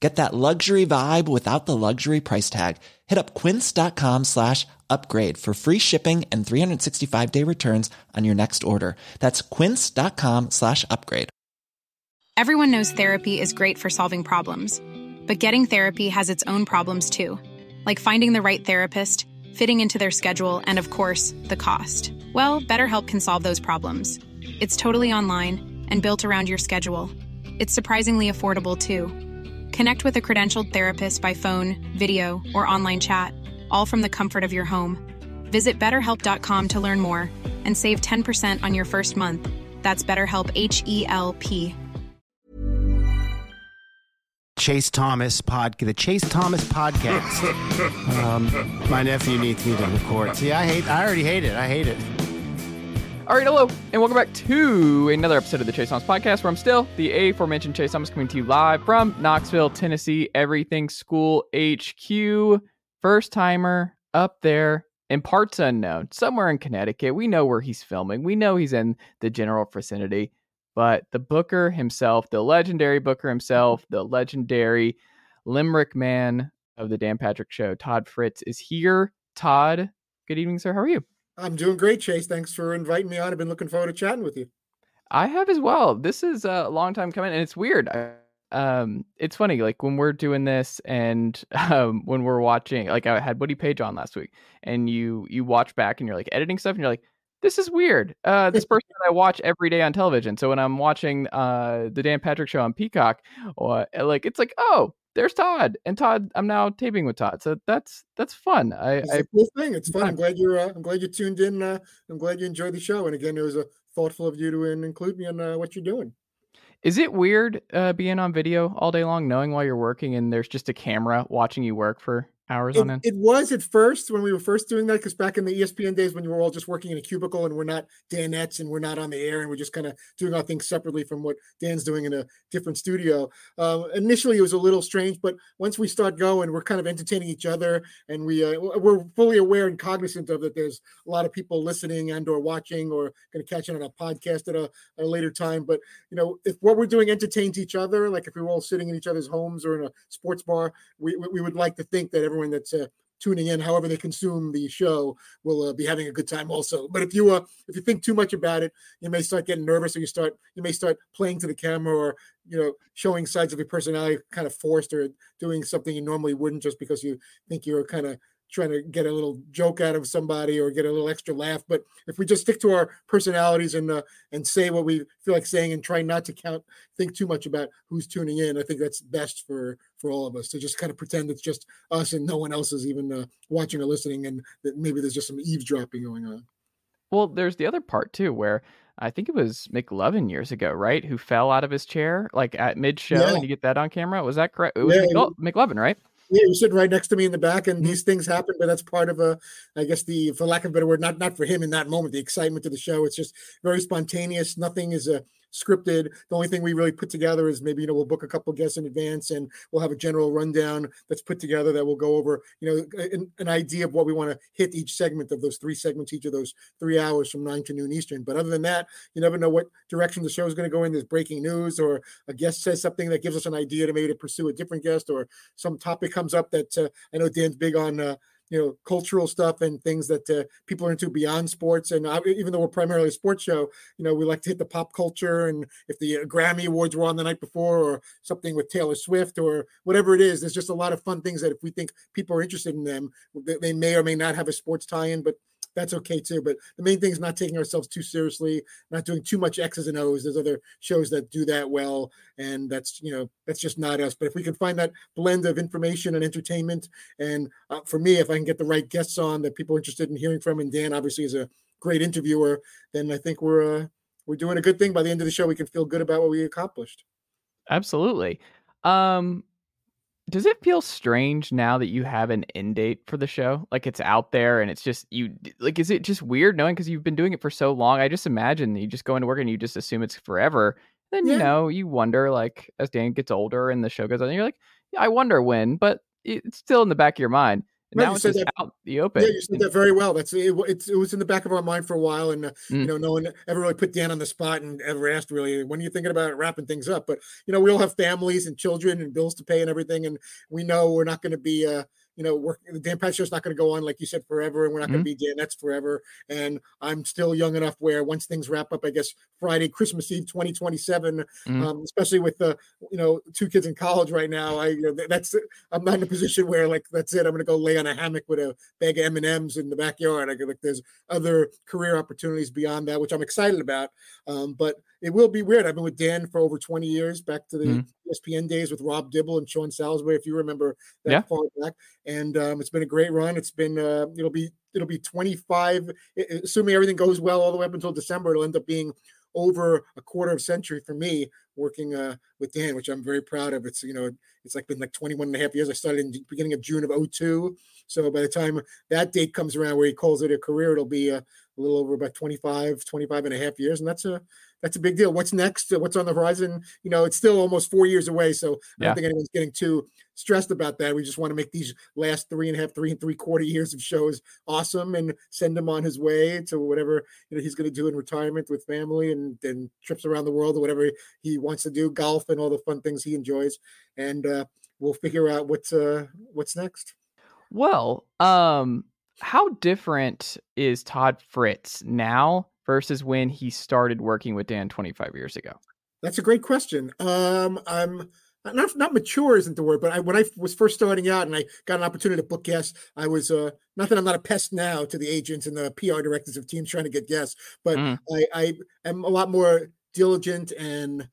Get that luxury vibe without the luxury price tag. Hit up quince.com slash upgrade for free shipping and 365 day returns on your next order. That's quince.com slash upgrade. Everyone knows therapy is great for solving problems, but getting therapy has its own problems too, like finding the right therapist, fitting into their schedule, and of course, the cost. Well, BetterHelp can solve those problems. It's totally online and built around your schedule. It's surprisingly affordable too. Connect with a credentialed therapist by phone, video, or online chat, all from the comfort of your home. Visit betterhelp.com to learn more and save 10% on your first month. That's BetterHelp H E L P. Chase Thomas pod, the Chase Thomas podcast. um, my nephew needs me to record. See, I hate. I already hate it. I hate it. All right, hello, and welcome back to another episode of the Chase Thomas Podcast, where I'm still the aforementioned Chase Thomas coming to you live from Knoxville, Tennessee, Everything School HQ. First timer up there in parts unknown, somewhere in Connecticut. We know where he's filming. We know he's in the general vicinity, but the Booker himself, the legendary Booker himself, the legendary Limerick man of the Dan Patrick Show, Todd Fritz, is here. Todd, good evening, sir. How are you? I'm doing great, Chase. Thanks for inviting me on. I've been looking forward to chatting with you. I have as well. This is a long time coming, and it's weird. I, um, it's funny, like when we're doing this, and um, when we're watching, like I had Woody Paige on last week, and you you watch back, and you're like editing stuff, and you're like, this is weird. Uh, this person that I watch every day on television. So when I'm watching uh the Dan Patrick Show on Peacock, or like it's like, oh, there's Todd, and Todd, I'm now taping with Todd, so that's that's fun. I, It's I a cool thing. It's fun. I'm glad you're. Uh, I'm glad you tuned in. Uh, I'm glad you enjoyed the show. And again, it was a thoughtful of you to include me in uh, what you're doing. is it weird uh, being on video all day long, knowing while you're working, and there's just a camera watching you work for hours It, on end? it was at first when we were first doing that because back in the ESPN days when you were all just working in a cubicle and we're not Danettes and we're not on the air and we're just kind of doing our things separately from what Dan's doing in a different studio. Uh, initially, it was a little strange, but once we start going, we're kind of entertaining each other and we uh, we're fully aware and cognizant of that. There's a lot of people listening and or watching or going to catch it on a podcast at a, a later time. But you know, if what we're doing entertains each other, like if we were all sitting in each other's homes or in a sports bar, we we, we would like to think that everyone that's uh, tuning in, however they consume the show, will uh, be having a good time also. But if you uh, if you think too much about it, you may start getting nervous, or you start you may start playing to the camera, or you know showing sides of your personality kind of forced, or doing something you normally wouldn't, just because you think you're kind of trying to get a little joke out of somebody or get a little extra laugh. But if we just stick to our personalities and uh, and say what we feel like saying and try not to count think too much about who's tuning in, I think that's best for for all of us to just kind of pretend it's just us and no one else is even uh, watching or listening, and that maybe there's just some eavesdropping going on. Well, there's the other part too, where I think it was McLovin years ago, right? Who fell out of his chair like at mid show, Yeah. and you get that on camera. Was that correct? It was Yeah, McLo- McLovin, right? Yeah, you're sitting right next to me in the back, and these things happen, but that's part of a, I guess the, for lack of a better word, not not for him in that moment, the excitement of the show. It's just very spontaneous. Nothing is uh, scripted. The only thing we really put together is maybe you know we'll book a couple guests in advance, and we'll have a general rundown that's put together that we'll go over you know an, an idea of what we want to hit each segment of those three segments, each of those three hours from nine to noon Eastern. But other than that, you never know what direction the show is going to go in. There's breaking news, or a guest says something that gives us an idea to maybe to pursue a different guest, or some topic comes up that uh, I know Dan's big on. Uh, you know, cultural stuff and things that uh, people are into beyond sports. And uh, even though we're primarily a sports show, you know, we like to hit the pop culture. And if the uh, Grammy Awards were on the night before, or something with Taylor Swift, or whatever it is, there's just a lot of fun things that if we think people are interested in them, they, they may or may not have a sports tie-in. But that's okay too. But the main thing is not taking ourselves too seriously, not doing too much X's and O's. There's other shows that do that well, and that's you know that's just not us. But if we can find that blend of information and entertainment, and uh, for me, if I can get the right guests on that people are interested in hearing from, and Dan obviously is a great interviewer, then I think we're uh, we're doing a good thing. By the end of the show, we can feel good about what we accomplished. Absolutely. Um, does it feel strange now that you have an end date for the show? Like it's out there and it's just you like is it just weird knowing because you've been doing it for so long? I just imagine you just go into work and you just assume it's forever. Then Yeah. you know, you wonder like as Dan gets older and the show goes on, you're like, yeah, I wonder when, but it's still in the back of your mind. Right, now you it's that- out the open. Yeah, you said that very well. That's it, it's, it was in the back of our mind for a while, and uh, you Mm. know, no one ever really put Dan on the spot and ever asked really when are you thinking about wrapping things up. But you know, we all have families and children and bills to pay and everything, and we know we're not going to be. Uh, you know, work, the Dan Pat show's not going to go on like you said forever, and we're not going to be Danettes forever. And I'm still young enough where once things wrap up, I guess Friday, Christmas Eve, 2027, Mhm. um, especially with the you know two kids in college right now, I you know, that's I'm not in a position where like that's it. I'm going to go lay on a hammock with a bag of M and M's in the backyard. I go like there's other career opportunities beyond that, which I'm excited about. Um, but it will be weird. I've been with Dan for over 20 years, back to the Mhm. ESPN days with Rob Dibble and Sean Salisbury, if you remember that Yeah. far back. And um, it's been a great run. It's been uh, it'll be it'll be 25, i- i- assuming everything goes well all the way up until December. It'll end up being over a quarter of a century for me working uh, with Dan, which I'm very proud of. It's you know it's like been like 21 and a half years. I started in the beginning of June of 02. So by the time that date comes around where he calls it a career, it'll be uh, a little over about 25, 25 and a half years. And that's a that's a big deal. What's next? What's on the horizon? You know, it's still almost four years away. So I Yeah. don't think anyone's getting too stressed about that. We just want to make these last three and a half, three and three quarter years of shows awesome and send him on his way to whatever you know he's going to do in retirement with family and and trips around the world or whatever he wants to do, golf and all the fun things he enjoys. And uh, we'll figure out what's uh what's next. Well, um, how different is Todd Fritz now versus when he started working with Dan 25 years ago? That's a great question. Um, I'm not not mature isn't the word, but I, when I was first starting out and I got an opportunity to book guests, I was uh, not that I'm not a pest now to the agents and the PR directors of teams trying to get guests, but Mm. I, I am a lot more diligent and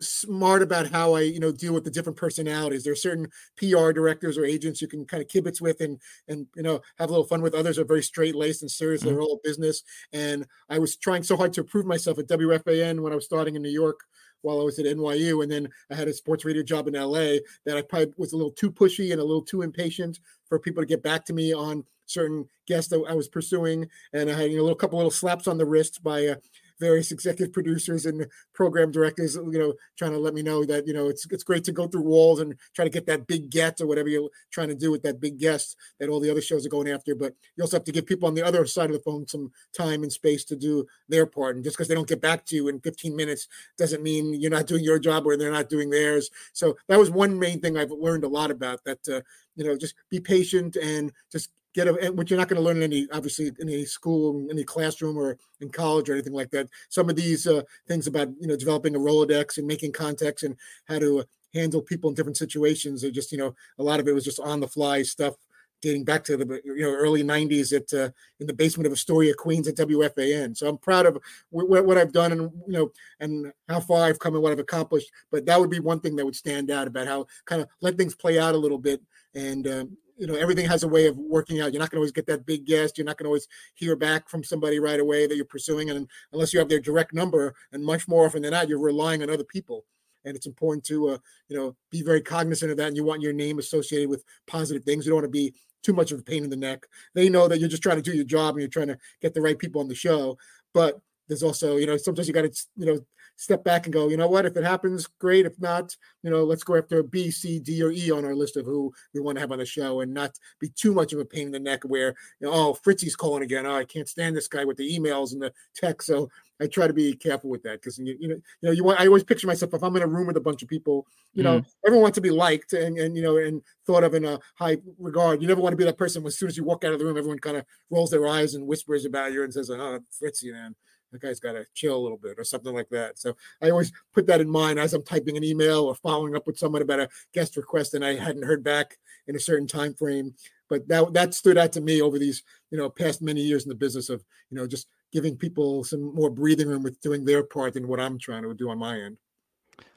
smart about how I, you know, deal with the different personalities. There are certain PR directors or agents you can kind of kibitz with and and you know have a little fun with. Others are very straight laced and serious. They're all business. And I was trying so hard to prove myself at WFAN when I was starting in New York while I was at NYU, and then I had a sports radio job in LA that I probably was a little too pushy and a little too impatient for people to get back to me on certain guests that I was pursuing, and I had you know, a little couple little slaps on the wrist by uh, various executive producers and program directors, you know, trying to let me know that you know it's it's great to go through walls and try to get that big get or whatever you're trying to do with that big guest that all the other shows are going after. But you also have to give people on the other side of the phone some time and space to do their part. And just because they don't get back to you in 15 minutes doesn't mean you're not doing your job or they're not doing theirs. So that was one main thing I've learned a lot about that. Uh, you know, just be patient and just get a, and what you're not going to learn in any, obviously, any school, any classroom, or in college or anything like that. Some of these uh, things about you know developing a Rolodex and making contacts and how to uh, handle people in different situations are just you know a lot of it was just on the fly stuff dating back to the you know early 90s at uh, in the basement of Astoria Queens at WFAN. So I'm proud of wh- what I've done and you know and how far I've come and what I've accomplished. But that would be one thing that would stand out about how kind of let things play out a little bit and. Um, you know everything has a way of working out. You're not going to always get that big guest. You're not going to always hear back from somebody right away that you're pursuing, and unless you have their direct number, and much more often than not, you're relying on other people. And it's important to uh, you know be very cognizant of that. And you want your name associated with positive things. You don't want to be too much of a pain in the neck. They know that you're just trying to do your job and you're trying to get the right people on the show. But there's also you know sometimes you got to you know step back and go, you know what, if it happens, great. If not, you know, let's go after B, C, D, or E on our list of who we want to have on the show and not be too much of a pain in the neck where, you know, oh, Fritzy's calling again. Oh, I can't stand this guy with the emails and the text. So I try to be careful with that because you, you know, you know, you want I always picture myself if I'm in a room with a bunch of people, you know, mm. everyone wants to be liked and, and you know, and thought of in a high regard. You never want to be that person as soon as you walk out of the room, everyone kind of rolls their eyes and whispers about you and says, Oh, Fritzy, man that guy's got to chill a little bit or something like that. So I always put that in mind as I'm typing an email or following up with someone about a guest request and I hadn't heard back in a certain time frame. But that that stood out to me over these you know past many years in the business of you know just giving people some more breathing room with doing their part than what I'm trying to do on my end.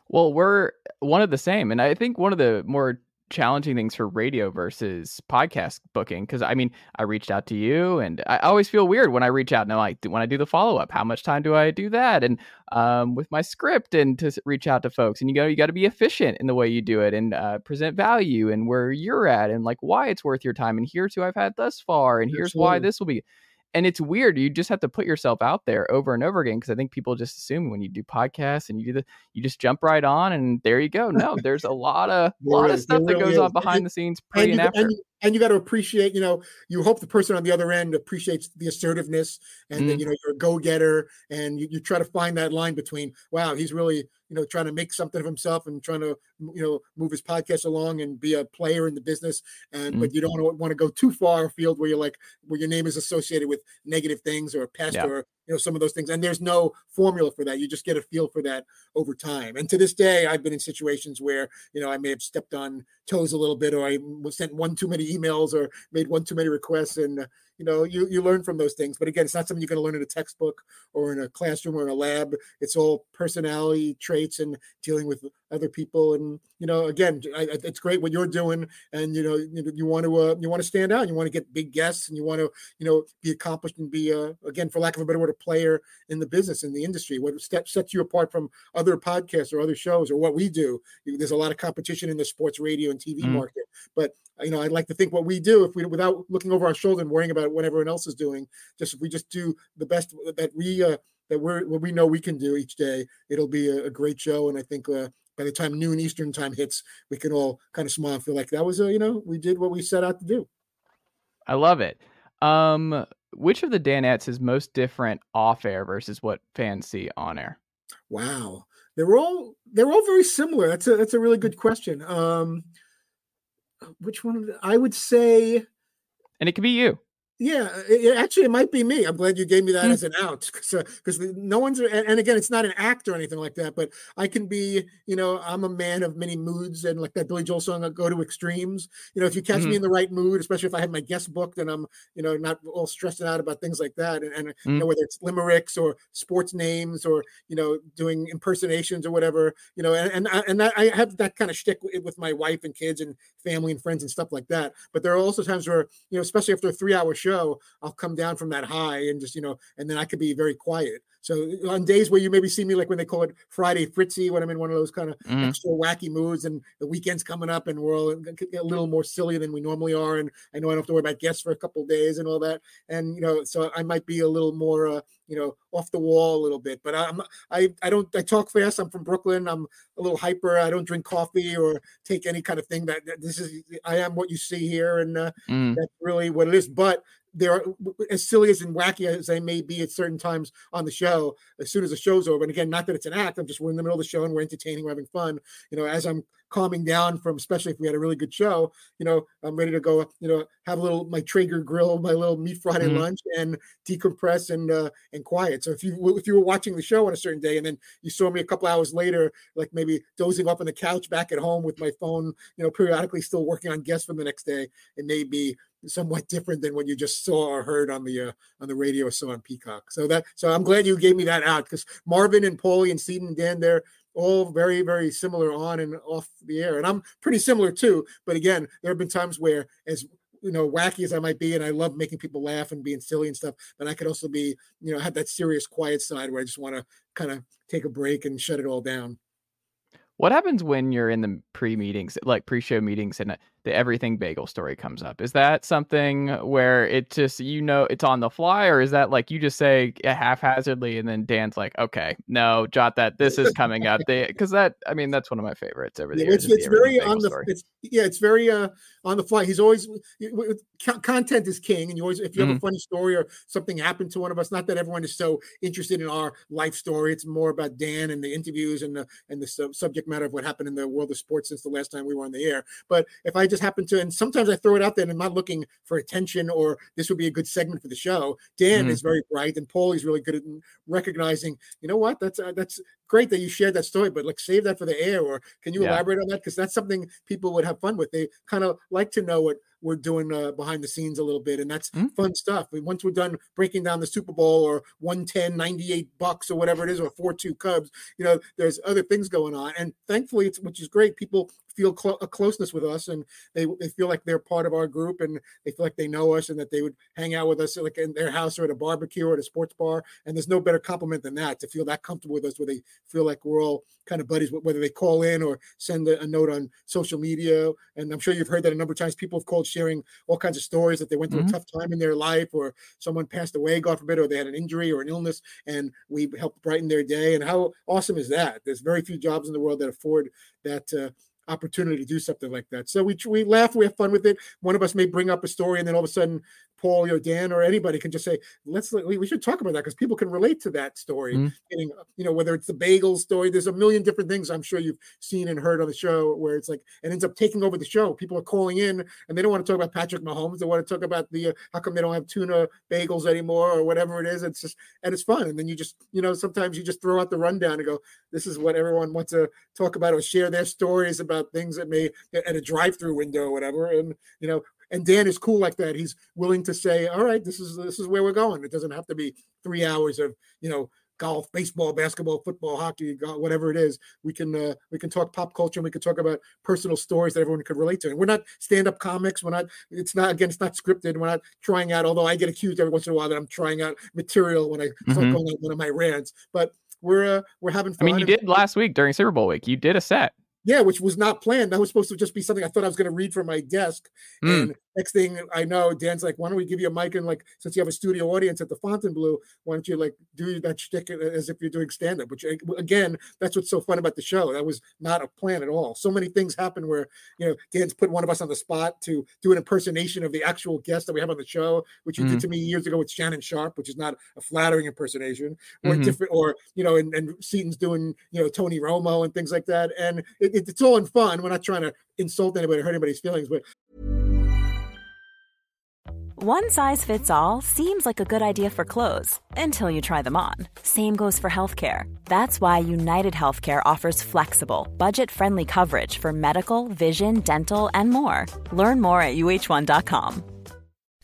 Well, we're one of the same. And I think one of the more challenging things for radio versus podcast booking because I mean I reached out to you and I always feel weird when I reach out and I'm like when I do the follow up how much time do I do that and um, with my script and to reach out to folks and you go you got to be efficient in the way you do it and uh, present value and where you're at and like why it's worth your time and here's who I've had thus far and here's Absolutely. why this will be and it's weird. You just have to put yourself out there over and over again because I think people just assume when you do podcasts and you do the, you just jump right on and there you go. No, there's a lot of lot of stuff that goes on behind the scenes pre and, and after. And, and you got to appreciate, you know, you hope the person on the other end appreciates the assertiveness and mm. then, you know, you're a go getter and you, you try to find that line between, wow, he's really, you know, trying to make something of himself and trying to, you know, move his podcast along and be a player in the business. And, mm. but you don't want to go too far afield where you're like, where your name is associated with negative things or a pest yeah. or, you know, some of those things. And there's no formula for that. You just get a feel for that over time. And to this day, I've been in situations where, you know, I may have stepped on toes a little bit or I sent one too many emails or made one too many requests and you know you you learn from those things but again it's not something you're going to learn in a textbook or in a classroom or in a lab. It's all personality traits and dealing with other people and you know again I, it's great what you're doing and you know you, you want to uh, you want to stand out you want to get big guests and you want to you know be accomplished and be uh, again for lack of a better word a player in the business in the industry. What step sets you apart from other podcasts or other shows or what we do. There's a lot of competition in the sports radio and tv mm. market but you know, I'd like to think what we do, if we without looking over our shoulder and worrying about what everyone else is doing, just if we just do the best that we uh, that we're what we know we can do each day, it'll be a, a great show. And I think uh, by the time noon Eastern time hits, we can all kind of smile and feel like that was a you know we did what we set out to do. I love it. Um, which of the Danettes is most different off air versus what fans see on air? Wow, they're all they're all very similar. That's a that's a really good question. Um, which one? I would say, and it could be you. Yeah, it, actually, it might be me. I'm glad you gave me that mm. as an out because uh, no one's and, and, again, it's not an act or anything like that. But I can be, you know, I'm a man of many moods, and like that Billy Joel song, I go to extremes. You know, if you catch mm. me mm-hmm. in the right mood, especially if I have my guest booked and I'm, you know, not all stressed out about things like that, and, and mm. you know, whether it's limericks or sports names or you know, doing impersonations or whatever, you know, and and I, and I have that kind of shtick with my wife and kids and family and friends and stuff like that. But there are also times where, you know, especially after a three hour show show, I'll come down from that high and just, you know, and then I could be very quiet. So on days where you maybe see me like when they call it Friday Fritzy, when I'm in one of those kind of mm. extra wacky moods and the weekend's coming up and we're all a little more silly than we normally are. And I know I don't have to worry about guests for a couple days and all that. And, you know, so I might be a little more, uh, you know, off the wall a little bit, but I'm, I, I don't, I talk fast. I'm from Brooklyn. I'm a little hyper. I don't drink coffee or take any kind of thing that, that this is, I am what you see here. And uh, mm. that's really what it is. But they're as silly as and wacky as they may be at certain times on the show. As soon as the show's over, and again, not that it's an act, I'm just we're in the middle of the show and we're entertaining, we're having fun. You know, as I'm calming down from, especially if we had a really good show, you know, I'm ready to go. You know, have a little my Traeger grill, my little meat Friday mm-hmm. lunch, and decompress and uh, and quiet. So if you if you were watching the show on a certain day and then you saw me a couple hours later, like maybe dozing up on the couch back at home with my phone, you know, periodically still working on guests for the next day, it may be somewhat different than what you just saw or heard on the uh, on the radio or saw on Peacock. So that so I'm glad you gave me that out because Marvin and Paulie and Seton and Dan they're all very very similar on and off the air, and I'm pretty similar too. But again, there have been times where as you know wacky as I might be, and I love making people laugh and being silly and stuff, but I could also be you know have that serious quiet side where I just want to kind of take a break and shut it all down. What happens when you're in the pre meetings, like pre show meetings, and the everything bagel story comes up? Is that something where it just, you know, it's on the fly, or is that like you just say haphazardly and then Dan's like, okay, no, jot that this is coming up? Because that, I mean, that's one of my favorites over the yeah, years. It's, it's very on the, it's, yeah, it's very uh, on the fly. He's always, content is king. And you always, if you have mm-hmm. a funny story or something happened to one of us, not that everyone is so interested in our life story, it's more about Dan and the interviews and the, and the subject matter of what happened in the world of sports since the last time we were on the air. But if I just happen to, and sometimes I throw it out there and I'm not looking for attention or this would be a good segment for the show. Dan mm-hmm. is very bright and Paulie's really good at recognizing, you know what, that's uh, that's great that you shared that story, but like save that for the air, or can you yeah. elaborate on that? Because that's something people would have fun with. They kind of like to know what we're doing uh, behind the scenes a little bit, and that's mm-hmm. fun stuff. Once we're done breaking down the Super Bowl or 110, 98 bucks or whatever it is, or 4 2 Cubs, you know, there's other things going on. And thankfully, it's which is great. People feel cl- a closeness with us and they, they feel like they're part of our group and they feel like they know us and that they would hang out with us like in their house or at a barbecue or at a sports bar and there's no better compliment than that to feel that comfortable with us where they feel like we're all kind of buddies whether they call in or send a, note on social media and i'm sure you've heard that a number of times people have called sharing all kinds of stories that they went through mm-hmm. a tough time in their life or someone passed away god forbid or they had an injury or an illness and we helped brighten their day and how awesome is that there's very few jobs in the world that afford that uh, opportunity to do something like that. So we we laugh, we have fun with it. One of us may bring up a story, and then all of a sudden Paul or Dan or anybody can just say, let's we should talk about that because people can relate to that story. Mm-hmm. Getting, you know, whether it's the bagel story, there's a million different things I'm sure you've seen and heard on the show where it's like it ends up taking over the show. People are calling in and they don't want to talk about Patrick Mahomes. They want to talk about the uh, how come they don't have tuna bagels anymore or whatever it is. It's just and it's fun. And then you just, you know, sometimes you just throw out the rundown and go, this is what everyone wants to talk about or share their stories about things that may at a drive-through window or whatever. And you know, and Dan is cool like that. He's willing to say, "All right, this is this is where we're going." It doesn't have to be three hours of you know golf, baseball, basketball, football, hockey, whatever it is. We can uh, we can talk pop culture and we can talk about personal stories that everyone could relate to. And we're not stand up comics. We're not. It's not again. It's not scripted. We're not trying out. Although I get accused every once in a while that I'm trying out material when I start mm-hmm. going on one of my rants, but. We're uh, we're having fun. I mean, you did last week during Super Bowl week. You did a set. Yeah, which was not planned. That was supposed to just be something I thought I was going to read from my desk. Mm. And next thing I know, Dan's like, "Why don't we give you a mic and like, since you have a studio audience at the Fontainebleau, why don't you like do that shtick as if you're doing stand up?" Which again, that's what's so fun about the show. That was not a plan at all. So many things happen where you know Dan's put one of us on the spot to do an impersonation of the actual guest that we have on the show, which you mm. did to me years ago with Shannon Sharpe, which is not a flattering impersonation, or mm-hmm. different, or you know, and, and Seton's doing you know Tony Romo and things like that, and it it, it's all in fun. We're not trying to insult anybody or hurt anybody's feelings, but one size fits all seems like a good idea for clothes until you try them on. Same goes for healthcare. That's why United Healthcare offers flexible, budget-friendly coverage for medical, vision, dental, and more. Learn more at uh1.com.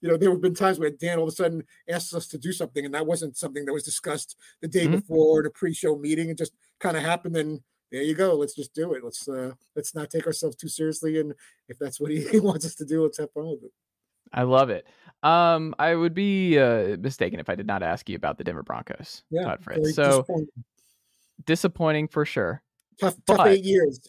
You know, there have been times where Dan all of a sudden asks us to do something and that wasn't something that was discussed the day mm-hmm. before in a pre-show meeting and just kind of happened and there you go. Let's just do it. Let's uh let's not take ourselves too seriously. And if that's what he, he wants us to do, let's have fun with it. I love it. Um, I would be uh, mistaken if I did not ask you about the Denver Broncos. Yeah, Todd Fritz. So disappointing. disappointing. for sure. Tough, tough but, eight years.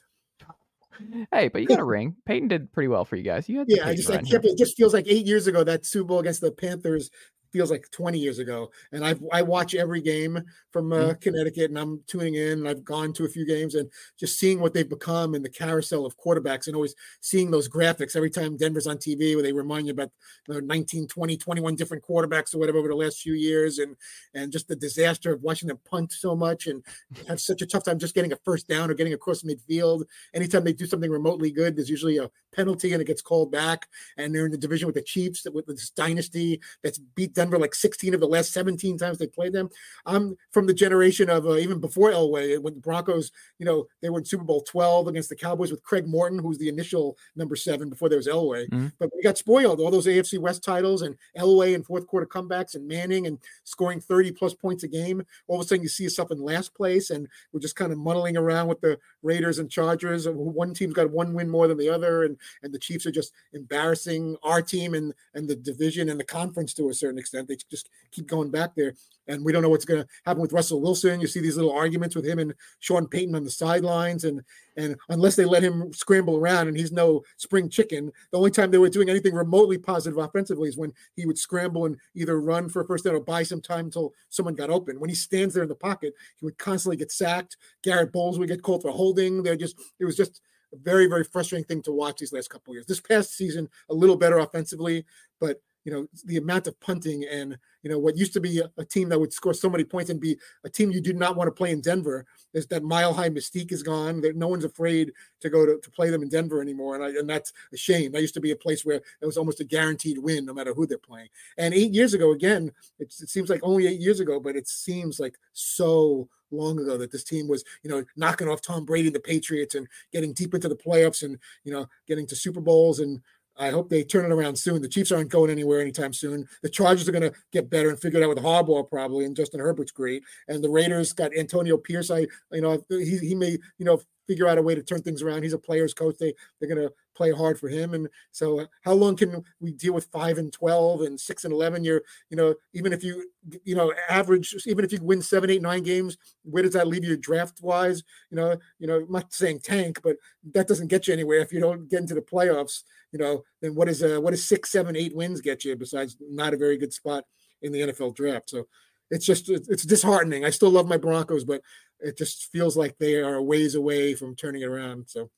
Hey, but you got a ring. Peyton did pretty well for you guys. You had yeah. I just I kept, it just feels like eight years ago that Super Bowl against the Panthers feels like 20 years ago. And I I watch every game from uh, mm-hmm. Connecticut, and I'm tuning in. And I've gone to a few games, and just seeing what they've become in the carousel of quarterbacks, and always seeing those graphics every time Denver's on TV, where they remind you about you know, 19, 20, 21 different quarterbacks or whatever over the last few years, and and just the disaster of watching them punt so much and have such a tough time just getting a first down or getting across midfield. Anytime they do something remotely good, there's usually a penalty and it gets called back. And they're in the division with the Chiefs, with this dynasty that's beat Denver like 16 of the last 17 times they played them. I'm from the generation of uh, even before Elway, when the Broncos, you know, they were in Super Bowl 12 against the Cowboys with Craig Morton, who's the initial number seven before there was Elway. Mm-hmm. But we got spoiled all those AFC West titles and Elway and fourth quarter comebacks and Manning and scoring 30 plus points a game. All of a sudden, you see yourself in last place, and we're just kind of muddling around with the Raiders and Chargers. Uh, one team's got one win more than the other, and and the Chiefs are just embarrassing our team and and the division and the conference to a certain extent. They just keep going back there. and we don't know what's going to happen with Russell Wilson. You see these little arguments with him and Sean Payton on the sidelines, and and unless they let him scramble around, and he's no spring chicken, the only time they were doing anything remotely positive offensively is when he would scramble and either run for a first down or buy some time until someone got open. When he stands there in the pocket, he would constantly get sacked. Garett Bolles would get called for holding. They're just it was just a very very frustrating thing to watch these last couple years. This past season, a little better offensively, but you know the amount of punting and you know what used to be a, a, team that would score so many points and be a team you did not want to play in Denver is that mile high mystique is gone that no one's afraid to go to, to play them in Denver anymore and I, and that's a shame that used to be a place where it was almost a guaranteed win no matter who they're playing and eight years ago again it seems like only eight years ago but it seems like so long ago that this team was, you know, knocking off Tom Brady, the Patriots, and getting deep into the playoffs and, you know, getting to Super Bowls and I hope they turn it around soon. The Chiefs aren't going anywhere anytime soon. The Chargers are going to get better and figure it out with Harbaugh probably, and Justin Herbert's great. And the Raiders got Antonio Pierce. I, you know, he he may, you know, figure out a way to turn things around. He's a player's coach. They they're to play hard for him. And so, how long can we deal with five and twelve and six and eleven? You're, you know, even if you, you know, average, even if you win seven, eight, nine games, where does that leave you draft wise? You know, you know, I'm not saying tank, but that doesn't get you anywhere if you don't get into the playoffs. You know, then what is uh what is six, seven, eight wins get you besides not a very good spot in the NFL draft? So it's just it's disheartening. I still love my Broncos, but it just feels like they are a ways away from turning it around. So,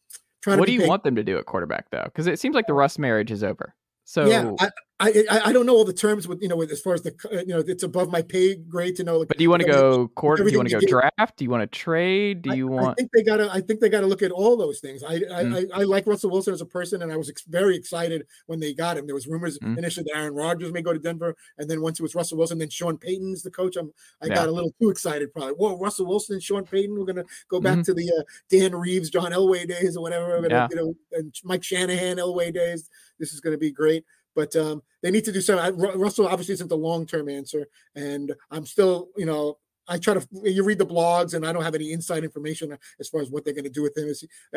what do you want them to do at quarterback though? Because it seems like the uh, Russ marriage is over. So yeah, I, I, I don't know all the terms with you know with as far as the uh, you know it's above my pay grade to know. Like, but do you want to go court? Do you want to go draft? Do you want to trade? Do you I, want? I think they gotta. I think they gotta look at all those things. I mm. I, I, like Russell Wilson as a person, and I was ex- very excited when they got him. There was rumors mm. initially that Aaron Rodgers may go to Denver, and then once it was Russell Wilson, then Sean Payton's the coach. I'm I yeah. got a little too excited. Probably. Whoa, Russell Wilson and Sean Payton. We're gonna go back mm-hmm. to the uh, Dan Reeves, John Elway days or whatever. Gonna, yeah. You know, and Mike Shanahan Elway days. This is gonna be great. But um, they need to do something. Russell obviously isn't the long term answer, and I'm still, you know, I try to. You read the blogs, and I don't have any inside information as far as what they're going to do with him.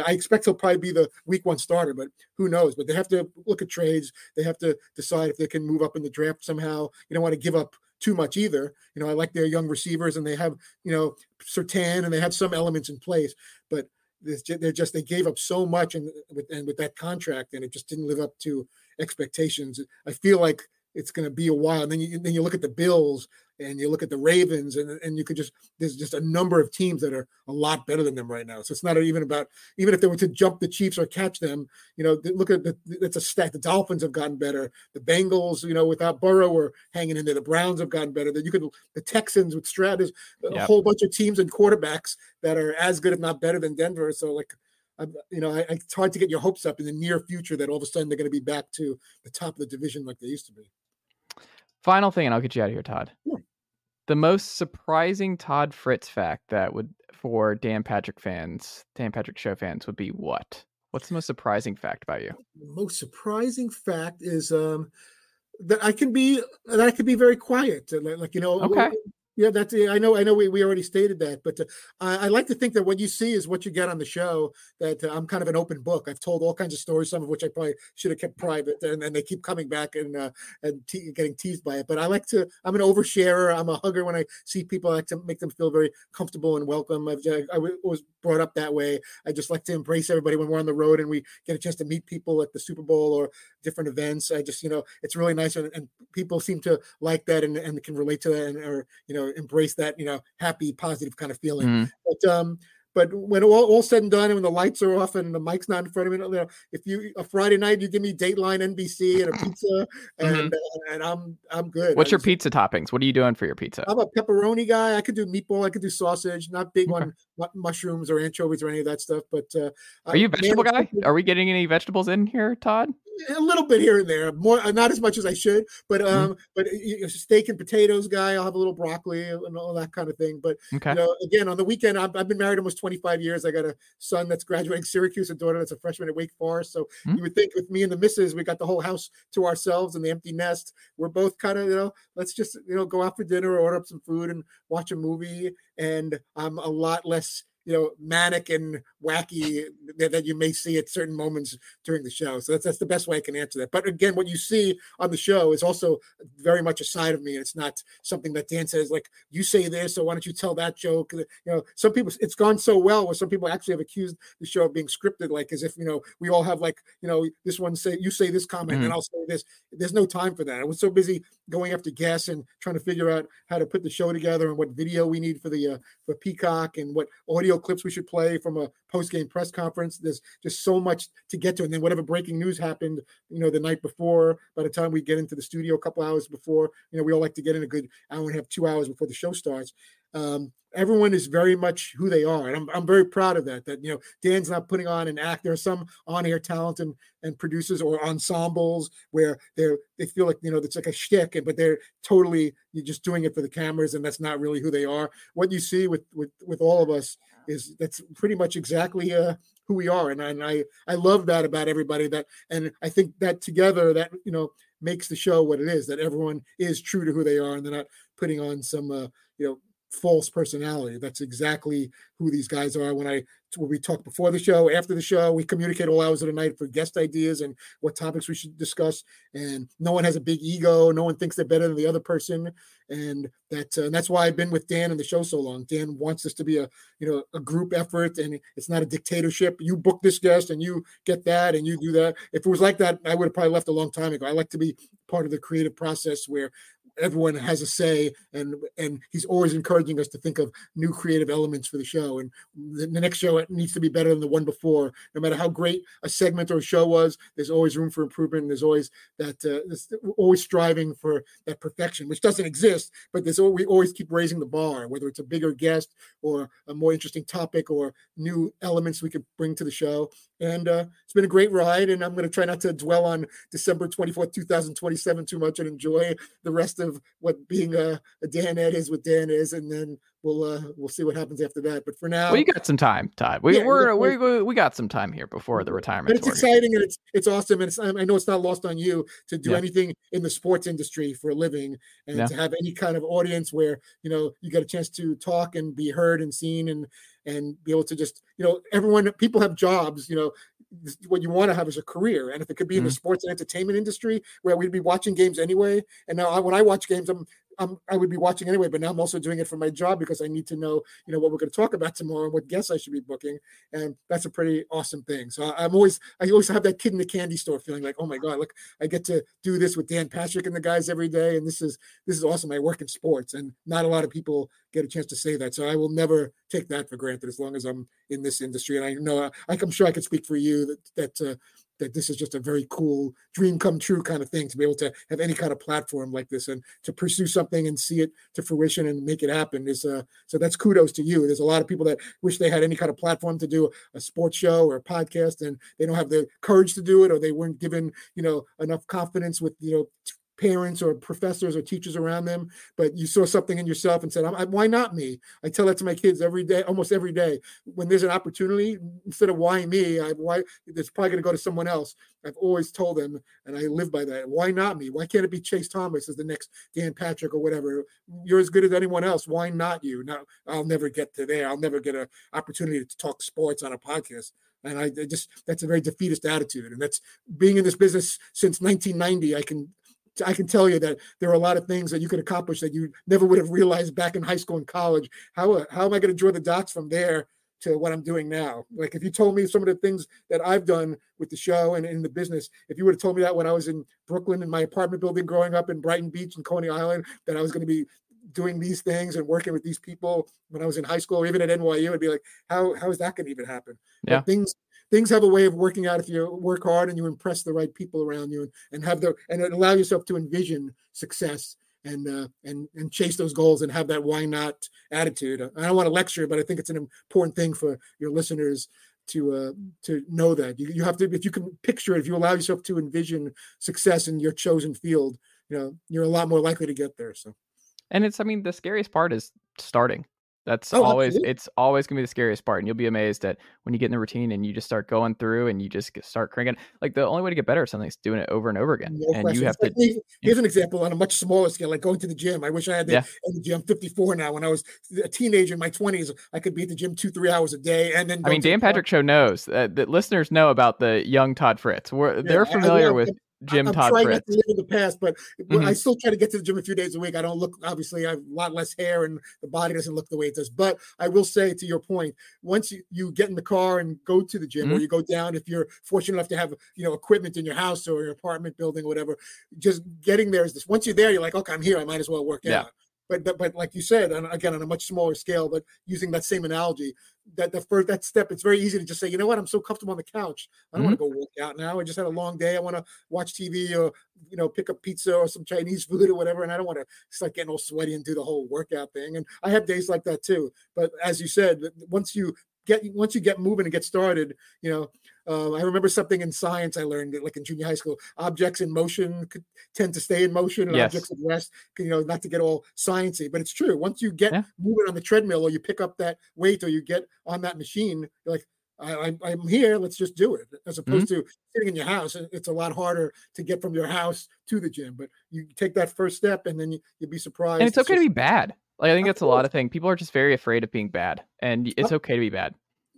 I expect he'll probably be the week one starter, but who knows? But they have to look at trades. They have to decide if they can move up in the draft somehow. You don't want to give up too much either. You know, I like their young receivers, and they have you know Surtain, and they have some elements in place, but they're just they gave up so much and with and with that contract, and it just didn't live up to expectations. I feel like it's going to be a while. And then you then you look at the Bills and you look at the Ravens, and and you could just there's just a number of teams that are a lot better than them right now. So it's not even about even if they were to jump the Chiefs or catch them. You know, look at the it's a stat. The Dolphins have gotten better. The Bengals, you know, without Burrow are hanging in there. The Browns have gotten better. That you could the Texans with Stroud a yep. whole bunch of teams and quarterbacks that are as good if not better than Denver. So like you know, I, it's hard to get your hopes up in the near future that all of a sudden they're going to be back to the top of the division like they used to be. Final thing, and I'll get you out of here, Todd. Yeah. The most surprising Todd Fritz fact that would for Dan Patrick fans, Dan Patrick show fans, would be what? What's the most surprising fact about you? The most surprising fact is um, that I can be that I can be very quiet. Like, like you know, okay. Yeah, that's I know. I know. We, we already stated that, but uh, I, I, like to think that what you see is what you get on the show. That uh, I'm kind of an open book. I've told all kinds of stories, some of which I probably should have kept private, and, and they keep coming back and uh, and te- getting teased by it. But I like to. I'm an oversharer. I'm a hugger. When I see people, I like to make them feel very comfortable and welcome. I've, I was brought up that way. I just like to embrace everybody when we're on the road and we get a chance to meet people at the Super Bowl or different events. I just, you know, it's really nice, and, and people seem to like that and, and can relate to that, and or you know embrace that you know happy positive kind of feeling mm. but um but when all, all said and done, and when the lights are off and the mic's not in front of me, you know, if you a Friday night, you give me Dateline NBC and a pizza, and mm-hmm. and I'm I'm good. What's I your just, pizza toppings? What are you doing for your pizza? I'm a pepperoni guy. I could do meatball. I could do sausage. Not big okay. on mushrooms or anchovies or any of that stuff. But uh, are you a vegetable guy? Are we getting any vegetables in here, Todd? A little bit here and there, more uh, not as much as I should, but mm-hmm. um, mm-hmm. but uh, steak and potatoes guy. I'll have a little broccoli and all that kind of thing. But okay. you know, again, on the weekend, I've, I've, been married almost 25 years. I got a son that's graduating Syracuse, a daughter that's a freshman at Wake Forest. So mm-hmm. you would think with me and the missus, we got the whole house to ourselves and the empty nest. We're both kind of you know, let's just you know go out for dinner, or order up some food, and watch a movie. And I'm a lot less you know manic and wacky that, that, you may see at certain moments during the show. So that's that's the best way I can answer that. But again, what you see on the show is also very much a side of me. And it's not something that Dan says like you say this, so why don't you tell that joke? You know, some people it's gone so well where some people actually have accused the show of being scripted, like as if you know we all have like you know this one say you say this comment mm-hmm. and I'll say this. There's no time for that. I was so busy going after guests and trying to figure out how to put the show together and what video we need for the uh, for Peacock and what audio clips we should play from a post game press conference. There's just so much to get to, and then whatever breaking news happened, you know, the night before. By the time we get into the studio, a couple hours before, you know, we all like to get in a good hour and a half, two hours before the show starts. Um, everyone is very much who they are. And I'm, I'm very proud of that, that, you know, Dan's not putting on an act. There are some on air talent and, and producers or ensembles where they're, they feel like, you know, it's like a shtick, but they're totally, you're just doing it for the cameras and that's not really who they are. What you see with, with, with all of us is that's pretty much exactly uh, who we are. And, and I, I love that about everybody that, and I think that together that, you know, makes the show what it is, that everyone is true to who they are and they're not putting on some, uh, you know, false personality. That's exactly who these guys are. When I when we talk before the show, after the show, we communicate all hours of the night for guest ideas and what topics we should discuss. And no one has a big ego. No one thinks they're better than the other person. And that uh, and that's why I've been with Dan in the show so long. Dan wants this to be a you know a group effort, and it's not a dictatorship. You book this guest, and you get that, and you do that. If it was like that, I would have probably left a long time ago. I like to be part of the creative process where everyone has a say and and he's always encouraging us to think of new creative elements for the show and the, the next show needs to be better than the one before. No matter how great a segment or a show was there's always room for improvement there's always that uh, always striving for that perfection which doesn't exist but there's we always keep raising the bar whether it's a bigger guest or a more interesting topic or new elements we could bring to the show and uh, it's been a great ride and i'm going to try not to dwell on december 24th 2027 too much and enjoy the rest of what being a, a Danette is, what Dan is, and then we'll uh, we'll see what happens after that. But for now, we got some time. Todd. We yeah, we're, we're, we we got some time here before the retirement. it's exciting and it's it's awesome, and it's I know it's not lost on you to do yeah. anything in the sports industry for a living, and yeah. to have any kind of audience where you know you get a chance to talk and be heard and seen and and be able to just you know everyone people have jobs you know what you want to have is a career. And if it could be in mm-hmm. the sports and entertainment industry where we'd be watching games anyway. And now I, when I watch games, I'm I would be watching anyway, but now I'm also doing it for my job because I need to know, you know, what we're going to talk about tomorrow and what guests I should be booking, and that's a pretty awesome thing. So I, am always, I always have that kid in the candy store feeling like, oh my god, look, I get to do this with Dan Patrick and the guys every day, and this is this is awesome. I work in sports, and not a lot of people get a chance to say that, so I will never take that for granted as long as I'm in this industry. And I know, I, I'm sure I could speak for you that that uh, that this is just a very cool dream come true kind of thing to be able to have any kind of platform like this and to pursue something and see it to fruition and make it happen is uh so that's kudos to you. There's a lot of people that wish they had any kind of platform to do a sports show or a podcast and they don't have the courage to do it or they weren't given you know enough confidence with you know parents or professors or teachers around them, but you saw something in yourself and said, "Why not me?" I tell that to my kids every day, almost every day. When there's an opportunity, instead of "Why me?" I why it's probably going to go to someone else. I've always told them, and I live by that. Why not me? Why can't it be Chase Thomas as the next Dan Patrick or whatever? You're as good as anyone else. Why not you? Now I'll never get to there. I'll never get an opportunity to talk sports on a podcast. And I, I just that's a very defeatist attitude. And that's being in this business since 1990. I can I can tell you that there are a lot of things that you could accomplish that you never would have realized back in high school and college. How uh, how am I going to draw the dots from there to what I'm doing now? Like if you told me some of the things that I've done with the show and in the business, if you would have told me that when I was in Brooklyn in my apartment building growing up in Brighton Beach and Coney Island, that I was going to be doing these things and working with these people when I was in high school or even at NYU, I'd be like, how how is that going to even happen? Yeah. But things things have a way of working out if you work hard and you impress the right people around you and, and have the and allow yourself to envision success and uh, and and chase those goals and have that why not attitude. I don't want to lecture, but I think it's an important thing for your listeners to uh, to know that you, you have to if you can picture it, if you allow yourself to envision success in your chosen field, you know you're a lot more likely to get there. So, and it's I mean the scariest part is starting That's Oh, always absolutely. it's always gonna be the scariest part, and you'll be amazed that when you get in the routine and you just start going through and you just get- start cranking. Like the only way to get better at something is doing it over and over again, No and you have It's to. like Here's an example on a much smaller scale, like going to the gym. I wish I had the Yeah. energy. I'm 54 now. When I was a teenager in my 20s, I could be at the gym two, three hours a day, and then. I mean, the Dan. Patrick Show knows uh, that listeners know about the young Todd Fritz. We're, they're I- I familiar with Jim I'm Todd trying Fritz. not to live in the past, but Mhm. I still try to get to the gym a few days a week. I don't look obviously I have a lot less hair and the body doesn't look the way it does. But I will say to your point, once you, you get in the car and go to the gym or Mhm. you go down, if you're fortunate enough to have you know equipment in your house or your apartment building or whatever, just getting there is this. Once you're there, you're like, okay, I'm here. I might as well work Yeah. out. But, but like you said, and again on a much smaller scale, but using that same analogy, that the first that step, it's very easy to just say, you know what, I'm so comfortable on the couch. I don't want to mm-hmm. go work out now. I just had a long day. I want to watch TV or you know pick up pizza or some Chinese food or whatever, and I don't want to start getting all sweaty and do the whole workout thing. And I have days like that too. But as you said, once you get once you get moving and get started, you know, uh, I remember something in science I learned, like in junior high school. Objects in motion could tend to stay in motion, and Yes. objects at rest, you know, not to get all sciencey, but it's true. Once you get Yeah. moving on the treadmill, or you pick up that weight, or you get on that machine, you're like, I, I'm, I'm here. Let's just do it. As Mm-hmm. opposed to sitting in your house, it- it's a lot harder to get from your house to the gym. But you take that first step, and then you, you'd be surprised. and it's okay to just- be bad. Like I think that's a lot of things. People are just very afraid of being bad, and it's okay to be bad.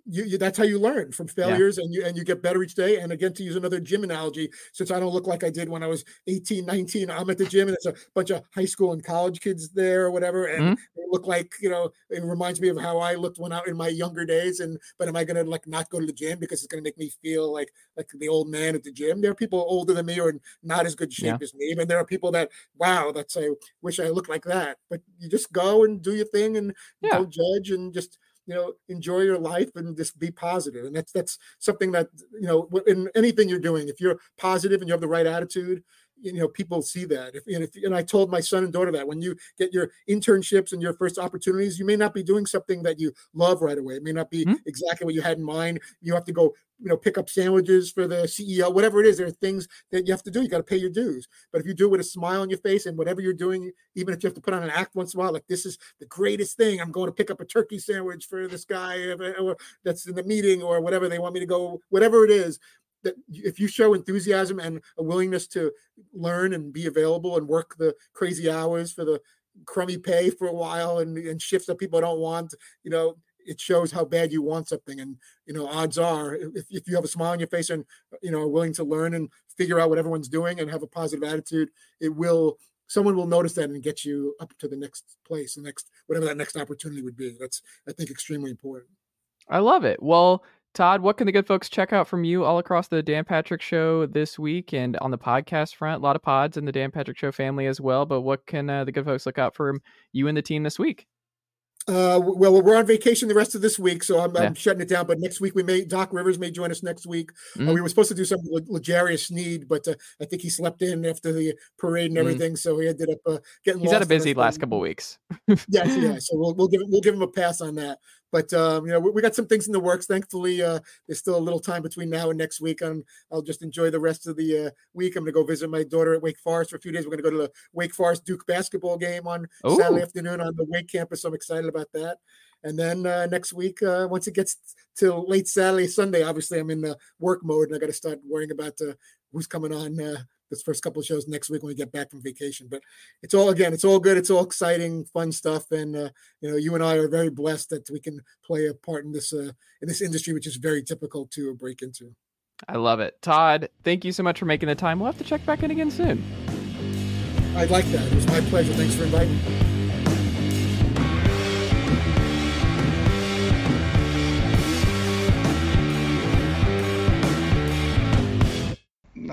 You, you that's how you learn from failures and you and you get better each day and again to use another gym analogy since i don't look like i did when i was 18 19 i'm at the gym and there's a bunch of high school and college kids there or whatever and Mhm. they look like you know it reminds me of how i looked when i in my younger days and but am i going to like not go to the gym because it's going to make me feel like like the old man at the gym there are people older than me or in not as good shape Yeah. as me and there are people that wow that's i wish i looked like that but you just go and do your thing and Yeah. don't judge and just you know enjoy your life and just be positive. And that's that's something that you know in anything you're doing if you're positive and you have the right attitude you know people see that. If, and, if, and i told my son and daughter that when you get your internships and your first opportunities you may not be doing something that you love right away. It may not be Mhm. exactly what you had in mind. You have to go you know pick up sandwiches for the ceo whatever it is. There are things that you have to do. You got to pay your dues. But if you do it with a smile on your face and whatever you're doing even if you have to put on an act once in a while like this is the greatest thing. I'm going to pick up a turkey sandwich for this guy or, or that's in the meeting or whatever they want me to go whatever it is that if you show enthusiasm and a willingness to learn and be available and work the crazy hours for the crummy pay for a while and, and shifts that people don't want you know it shows how bad you want something. And you know odds are if, if you have a smile on your face and you know are willing to learn and figure out what everyone's doing and have a positive attitude it will someone will notice that and get you up to the next place the next whatever that next opportunity would be. That's i think extremely important. I love it. Well, Todd, what can the good folks check out from you all across the Dan Patrick Show this week and on the podcast front? A lot of pods in the Dan Patrick Show family as well. But what can uh, the good folks look out from you and the team this week? Uh, well, we're on vacation the rest of this week, so I'm, Yeah. I'm shutting it down. But next week we may Doc Rivers may join us next week. Uh, Mhm. we were supposed to do something with L'Jarius Sneed, but uh, I think he slept in after the parade and Mm. everything, so he ended up uh, getting. He's had a busy last couple weeks. Yes, yeah. So we'll we'll give we'll give him a pass on that. But um, you know, we, we got some things in the works. Thankfully, uh, there's still a little time between now and next week. And I'll just enjoy the rest of the uh, week. I'm going to go visit my daughter at Wake Forest for a few days. We're going to go to the Wake Forest Duke basketball game on Saturday afternoon on the Wake campus. So I'm excited about that. And then uh, next week, uh, once it gets till late Saturday, Sunday, obviously I'm in the work mode and I got to start worrying about uh, who's coming on uh, this first couple of shows next week when we get back from vacation. But it's all again, it's all good. It's all exciting, fun stuff. And uh, you know, you and I are very blessed that we can play a part in this uh, in this industry, which is very difficult to break into. I love it. Todd, thank you so much for making the time. We'll have to check back in again soon. I'd like that. It was my pleasure. Thanks for inviting me.